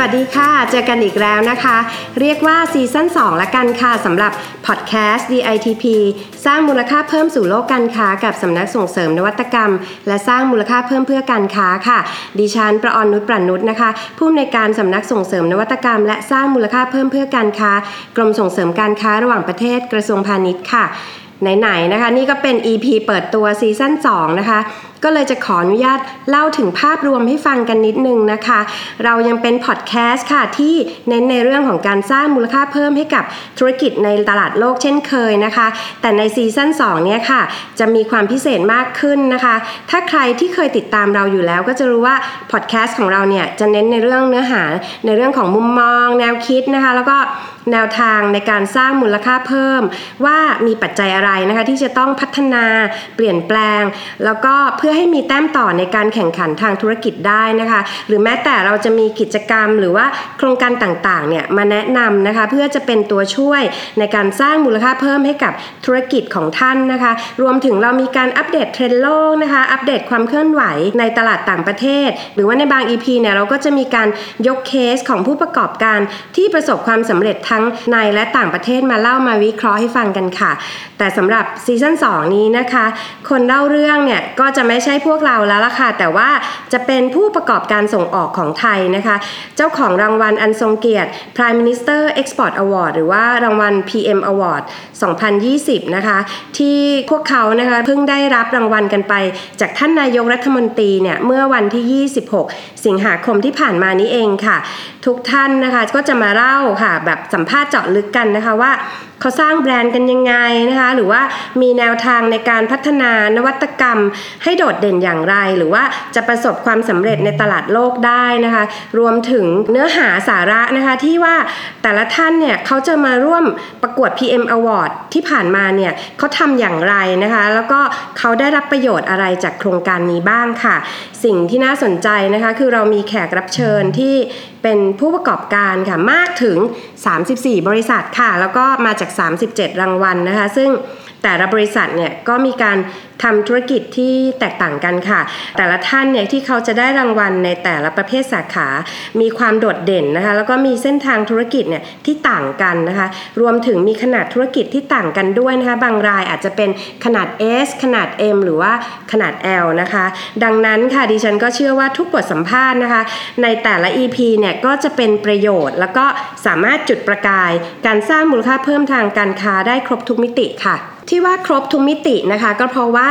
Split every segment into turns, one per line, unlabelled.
วัสดีค่ะ เจอกันอีกแล้วนะคะ เรียกว่าซีซั่น2ละกันค่ะสำหรับพอดแคสต์ DITP สร้างมูลค่าเพิ่มสู่โลกการค้ากับสำนักส่งเสริมนวัตกรรม และสร้างมูลค่าเพิ่มเพื่อการค้าค่ะ ดิฉันประออนนุชประนุชนะคะผู้อำนวยการสำนักส่งเสริมนวัตกรรม และสร้างมูลค่าเพิ่มเพื่อการค้า กรมส่งเสริมการค้าระหว่างประเทศกระทรวงพาณิชย์ค่ะไหนๆนะคะ นี่ก็เป็น EP เปิดตัวซีซั่น2นะคะ ก็เลยจะขออนุญาตเล่าถึงภาพรวมให้ฟังกันนิดนึงนะคะ เรายังเป็นพอดแคสต์ค่ะที่เน้นในเรื่องของการสร้างมูลค่าเพิ่มให้กับธุรกิจในตลาดโลกเช่นเคยนะคะ แต่ในซีซั่น2เนี่ยค่ะ จะมีความพิเศษมากขึ้นนะคะ ถ้าใครที่เคยติดตามเราอยู่แล้วก็จะรู้ว่าพอดแคสต์ของเราเนี่ยจะเน้นในเรื่องเนื้อหาในเรื่องของมุมมอง แนวคิดนะคะ แล้วก็แนวทางในการสร้างมูลค่าเพิ่ม ว่ามีปัจจัยอะไรนะคะ ที่จะต้องพัฒนาเปลี่ยนแปลง แล้วก็เพื่อื่อให้มีแต้มต่อในการแข่งขันทางธุรกิจได้นะคะ หรือแม้แต่เราจะมีกิจกรรมหรือว่าโครงการต่างๆเนี่ยมาแนะนำนะคะเพื่อจะเป็นตัวช่วยในการสร้างมูลค่าเพิ่มให้กับธุรกิจของท่านนะคะ รวมถึงเรามีการอัปเดตเทรนด์โลกนะคะอัปเดตความเคลื่อนไหวในตลาดต่างประเทศ หรือว่าในบาง EP เนี่ยเราก็จะมีการยกเคสของผู้ประกอบการที่ประสบความสำเร็จทั้งในและต่างประเทศมาเล่ามาวิเคราะห์ให้ฟังกันค่ะ แต่สำหรับซีซั่น2นี้นะคะ คนเล่าเรื่องเนี่ยก็จะไม่ใช่พวกเราแล้วล่ะค่ะ แต่ว่าจะเป็นผู้ประกอบการส่งออกของไทยนะคะ เจ้าของรางวัลอันทรงเกียรติ Prime Minister Export Award หรือว่ารางวัล PM Award 2020 นะคะ ที่พวกเขานะคะเพิ่งได้รับรางวัลกันไป จากท่านนายกรัฐมนตรีเนี่ยเมื่อวันที่ 26 สิงหาคมที่ผ่านมานี้เองค่ะ ทุกท่านนะคะก็จะมาเล่าค่ะ แบบสัมภาษณ์เจาะลึกกันนะคะว่า เขาสร้างแบรนด์กันยังไงนะคะ หรือว่ามีแนวทางในการพัฒนานวัตกรรม ให้โดดเด่นอย่างไร หรือว่าจะประสบความสำเร็จในตลาดโลกได้นะคะ รวมถึงเนื้อหาสาระนะคะที่ว่าแต่ละท่านเนี่ยเขาจะมาร่วมประกวด PM Award ที่ผ่านมาเนี่ยเขาทำอย่างไรนะคะ แล้วก็เขาได้รับประโยชน์อะไรจากโครงการนี้บ้างค่ะ สิ่งที่น่าสนใจนะคะคือเรามีแขกรับเชิญที่เป็นผู้ประกอบการค่ะมากถึง 34 บริษัทค่ะ แล้วก็มาจาก37 รางวัลนะคะ ซึ่ง แต่ละบริษัทเนี่ยก็มีการทำธุรกิจที่แตกต่างกันค่ะ แต่ละท่านเนี่ยที่เขาจะได้รางวัลในแต่ละประเภทสาขา มีความโดดเด่นนะคะ แล้วก็มีเส้นทางธุรกิจเนี่ยที่ต่างกันนะคะ รวมถึงมีขนาดธุรกิจที่ต่างกันด้วยนะคะ บางรายอาจจะเป็นขนาด S ขนาด M หรือว่าขนาด L นะคะ ดังนั้นค่ะดิฉันก็เชื่อว่าทุกบทสัมภาษณ์นะคะ ในแต่ละ EP เนี่ยก็จะเป็นประโยชน์ แล้วก็สามารถจุดประกาย การสร้างมูลค่าเพิ่มทางการค้าได้ครบทุกมิติค่ะ ที่ว่าครบทุกมิตินะคะ ก็เพราะว่า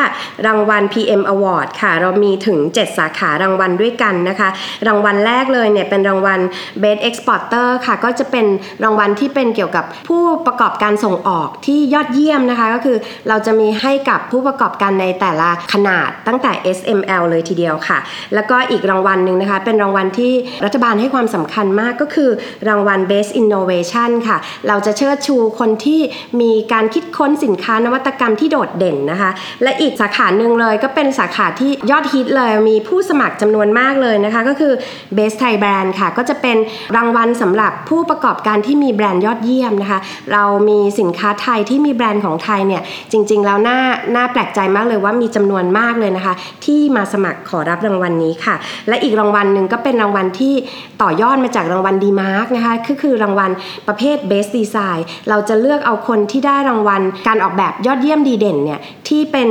รางวัล PM Award ค่ะ เรามีถึง 7 สาขารางวัลด้วยกันนะคะ รางวัลแรกเลยเนี่ยเป็นรางวัล Best Exporter ค่ะ ก็จะเป็นรางวัลที่เป็นเกี่ยวกับผู้ประกอบการส่งออกที่ยอดเยี่ยมนะคะ ก็คือเราจะมีให้กับผู้ประกอบการในแต่ละขนาดตั้งแต่ SML เลยทีเดียวค่ะ แล้วก็อีกรางวัลหนึ่งนะคะ เป็นรางวัลที่รัฐบาลให้ความสำคัญมากก็คือรางวัล Best Innovation ค่ะ เราจะเชิดชูคนที่มีการคิดค้นสินค้านวัตกรรมที่โดดเด่นนะคะ และอีกสาขาหนึ่งเลยก็เป็นสาขาที่ยอดฮิตเลยมีผู้สมัครจำนวนมากเลยนะคะ ก็คือ Best Thai Brand ค่ะ ก็จะเป็นรางวัลสำหรับผู้ประกอบการที่มีแบรนด์ยอดเยี่ยมนะคะ เรามีสินค้าไทยที่มีแบรนด์ของไทยเนี่ยจริง ๆ แล้วน่าน่าแปลกใจมากเลยว่ามีจำนวนมากเลยนะคะ ที่มาสมัครขอรับรางวัลนี้ค่ะ และอีกรางวัลหนึ่งก็เป็นรางวัลที่ต่อยอดมาจากรางวัลดีมาร์กนะคะก็คือรางวัลประเภท Best Design เราจะเลือกเอาคนที่ได้รางวัลการออกแบบยอดเยี่ยมดีเด่นเนี่ยที่เป็น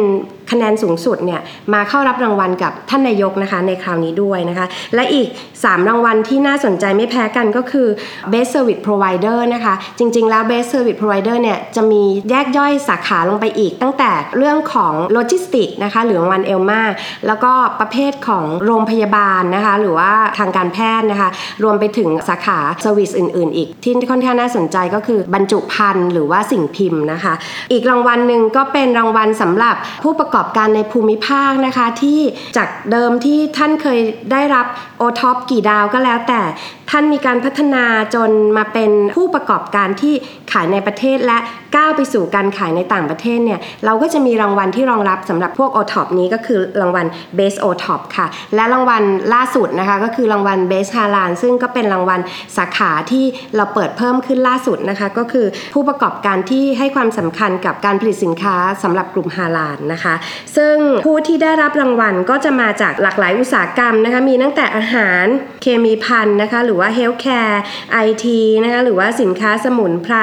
คะแนนสูงสุดเนี่ยมาเข้ารับรางวัลกับท่านนายกนะคะในคราวนี้ด้วยนะคะ และอีก 3 รางวัลที่น่าสนใจไม่แพ้กันก็คือ Best Service Provider นะคะ จริง ๆ แล้ว Best Service Provider เนี่ยจะมีแยกย่อยสาขาลงไปอีก ตั้งแต่เรื่องของโลจิสติกนะคะหรือรางวัล ELMA แล้วก็ประเภทของโรงพยาบาลนะคะหรือว่าทางการแพทย์นะคะรวมไปถึงสาขา service อื่น ๆ อีก ที่ค่อนข้างน่าสนใจก็คือบรรจุภัณฑ์หรือว่าสิ่งพิมพ์นะคะ อีกรางวัลหนึ่งก็เป็นรางวัลสำหรับผู้ประกอบอบการในภูมิภาคนะคะ ที่จากเดิมที่ท่านเคยได้รับโอท็อปกี่ดาวก็แล้ว แต่ท่านมีการพัฒนาจนมาเป็นผู้ประกอบการที่ขายในประเทศและก้าวไปสู่การขายในต่างประเทศเนี่ยเราก็จะมีรางวัลที่รองรับสำหรับพวก o t o p นี้ก็คือรางวัล Best o t o p ค่ะ และรางวัลล่าสุดนะคะก็คือรางวัล Best h a l a l ซึ่งก็เป็นรางวัลสาขาที่เราเปิดเพิ่มขึ้นล่าสุดนะคะก็คือผู้ประกอบการที่ให้ความสำคัญกับการผลิตสินค้าสำหรับกลุ่มฮาลาลนะคะซึ่งผู้ที่ได้รับรางวัลก็จะมาจากหลากหลายอุตสาหกรรมนะคะมีตั้งแต่อาหารเคมีภัณฑ์นะคะหรือว่า healthcare ไอทีนะคะหรือว่าสินค้าสมุนไพร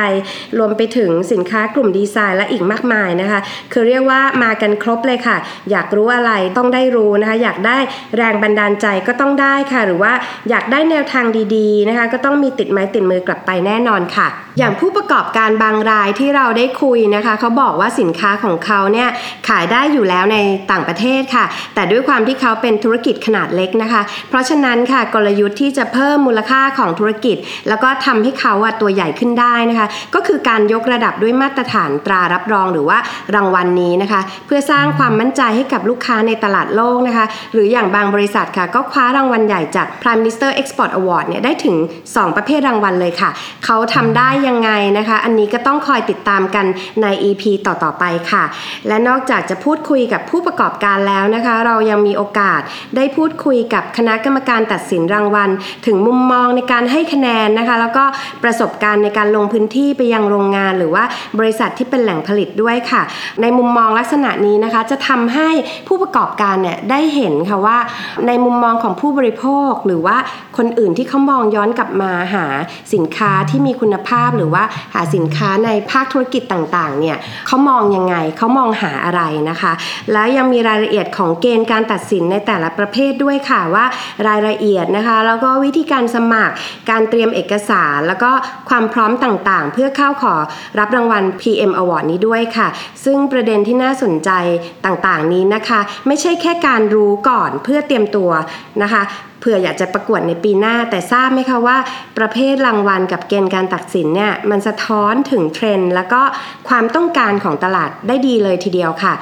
รวมไปถึงสินค้ากลุ่มดีไซน์และอีกมากมายนะคะ คือเรียกว่ามากันครบเลยค่ะ อยากรู้อะไรต้องได้รู้นะคะอยากได้แรงบันดาลใจก็ต้องได้ค่ะ หรือว่าอยากได้แนวทางดีๆนะคะก็ต้องมีติดไม้ติดมือกลับไปแน่นอนค่ะ อย่างผู้ประกอบการบางรายที่เราได้คุยนะคะเขาบอกว่าสินค้าของเขาเนี่ยขายได้อยู่แล้วในต่างประเทศค่ะ แต่ด้วยความที่เขาเป็นธุรกิจขนาดเล็กนะคะ เพราะฉะนั้นค่ะกลยุทธ์ที่จะเพิ่มมูลค่าของธุรกิจ แล้วก็ทำให้เขาอะตัวใหญ่ขึ้นได้นะคะ ก็คือการยกระดับด้วยมาตรฐานตรารับรองหรือว่ารางวัลนนี้นะคะ เพื่อสร้างความมั่นใจให้กับลูกค้าในตลาดโลกนะคะ หรืออย่างบางบริษัทค่ะก็คว้ารางวัลใหญ่จาก Prime Minister Export Award เนี่ยได้ถึง 2 ประเภทรางวัลเลยค่ะเขาทำได้ยังไงนะคะ อันนี้ก็ต้องคอยติดตามกันใน EP ต่อๆไปค่ะ และนอกจากจะพูดคุยกับผู้ประกอบการแล้วนะคะ เรายังมีโอกาสได้พูดคุยกับคณะกรรมการตัดสินรางวัล ถึงมุมมองในการให้คะแนนนะคะ แล้วก็ประสบการณ์ในการลงพื้นที่ไปยังโรงงาน หรือว่าบริษัทที่เป็นแหล่งผลิตด้วยค่ะ ในมุมมองลักษณะนี้นะคะ จะทำให้ผู้ประกอบการเนี่ยได้เห็นค่ะว่า ในมุมมองของผู้บริโภคหรือว่าคนอื่นที่เขามองย้อนกลับมาหาสินค้าที่มีคุณภาพหรือว่าหาสินค้าในภาคธุรกิจต่างๆเนี่ยเขามองยังไงเขามองหาอะไรนะคะ แล้วยังมีรายละเอียดของเกณฑ์การตัดสินในแต่ละประเภทด้วยค่ะว่ารายละเอียดนะคะ แล้วก็วิธีการสมัครการเตรียมเอกสาร แล้วก็ความพร้อมต่างๆ เพื่อเข้าขอรับรางวัล PM Award นี้ด้วยค่ะ ซึ่งประเด็นที่น่าสนใจต่างๆนี้นะคะ ไม่ใช่แค่การรู้ก่อนเพื่อเตรียมตัวนะคะ ผื่ออยากจะประกวดในปีหน้า แต่ทราบไหมคะว่า ประเภทรางวัลกับเกณฑ์การตัดสินเนี่ยมันสะท้อนถึงเทรนด์แล้วก็ความต้องการของตลาดได้ดีเลยทีเดียวค่ะ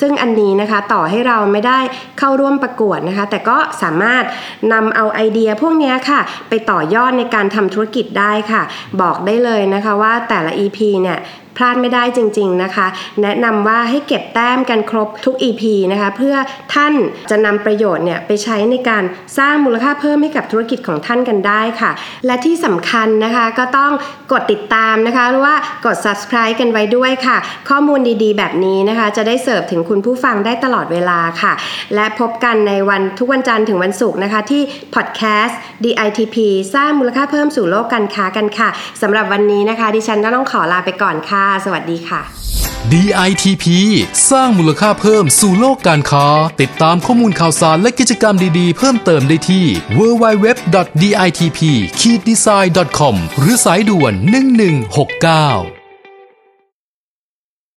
ซึ่งอันนี้นะคะต่อให้เราไม่ได้เข้าร่วมประกวดนะคะ แต่ก็สามารถนำเอาไอเดียพวกนี้ค่ะ ไปต่อยอดในการทำธุรกิจได้ค่ะ บอกได้เลยนะคะว่าแต่ละ EP เนี่ย พลาดไม่ได้จริง ๆนะคะ แนะนำว่าให้เก็บแต้มกันครบทุก EP นะคะ เพื่อท่านจะนำประโยชน์เนี่ยไปใช้ในการสร้างมูลค่าเพิ่มให้กับธุรกิจของท่านกันได้ค่ะ และที่สำคัญนะคะก็ต้องกดติดตามนะคะหรือว่ากด subscribe กันไว้ด้วยค่ะ ข้อมูลดีๆ แบบนี้นะคะ จะได้เสิร์ฟถึงคุณผู้ฟังได้ตลอดเวลาค่ะ และพบกันในวันทุกวันจันทร์ถึงวันศุกร์นะคะ ที่ podcast DITP สร้างมูลค่าเพิ่มสู่โลกการค้ากันค่ะสำหรับวันนี้นะคะ ดิฉันก็ต้องขอลาไปก่อนค่ะสวัสดีค่ะ
DITP สร้างมูลค่าเพิ่มสู่โลกการค้า ติดตามข้อมูลข่าวสารและกิจกรรมดีๆ เพิ่มเติมได้ที่ www.ditp-design.com หรือสายด่วน 1169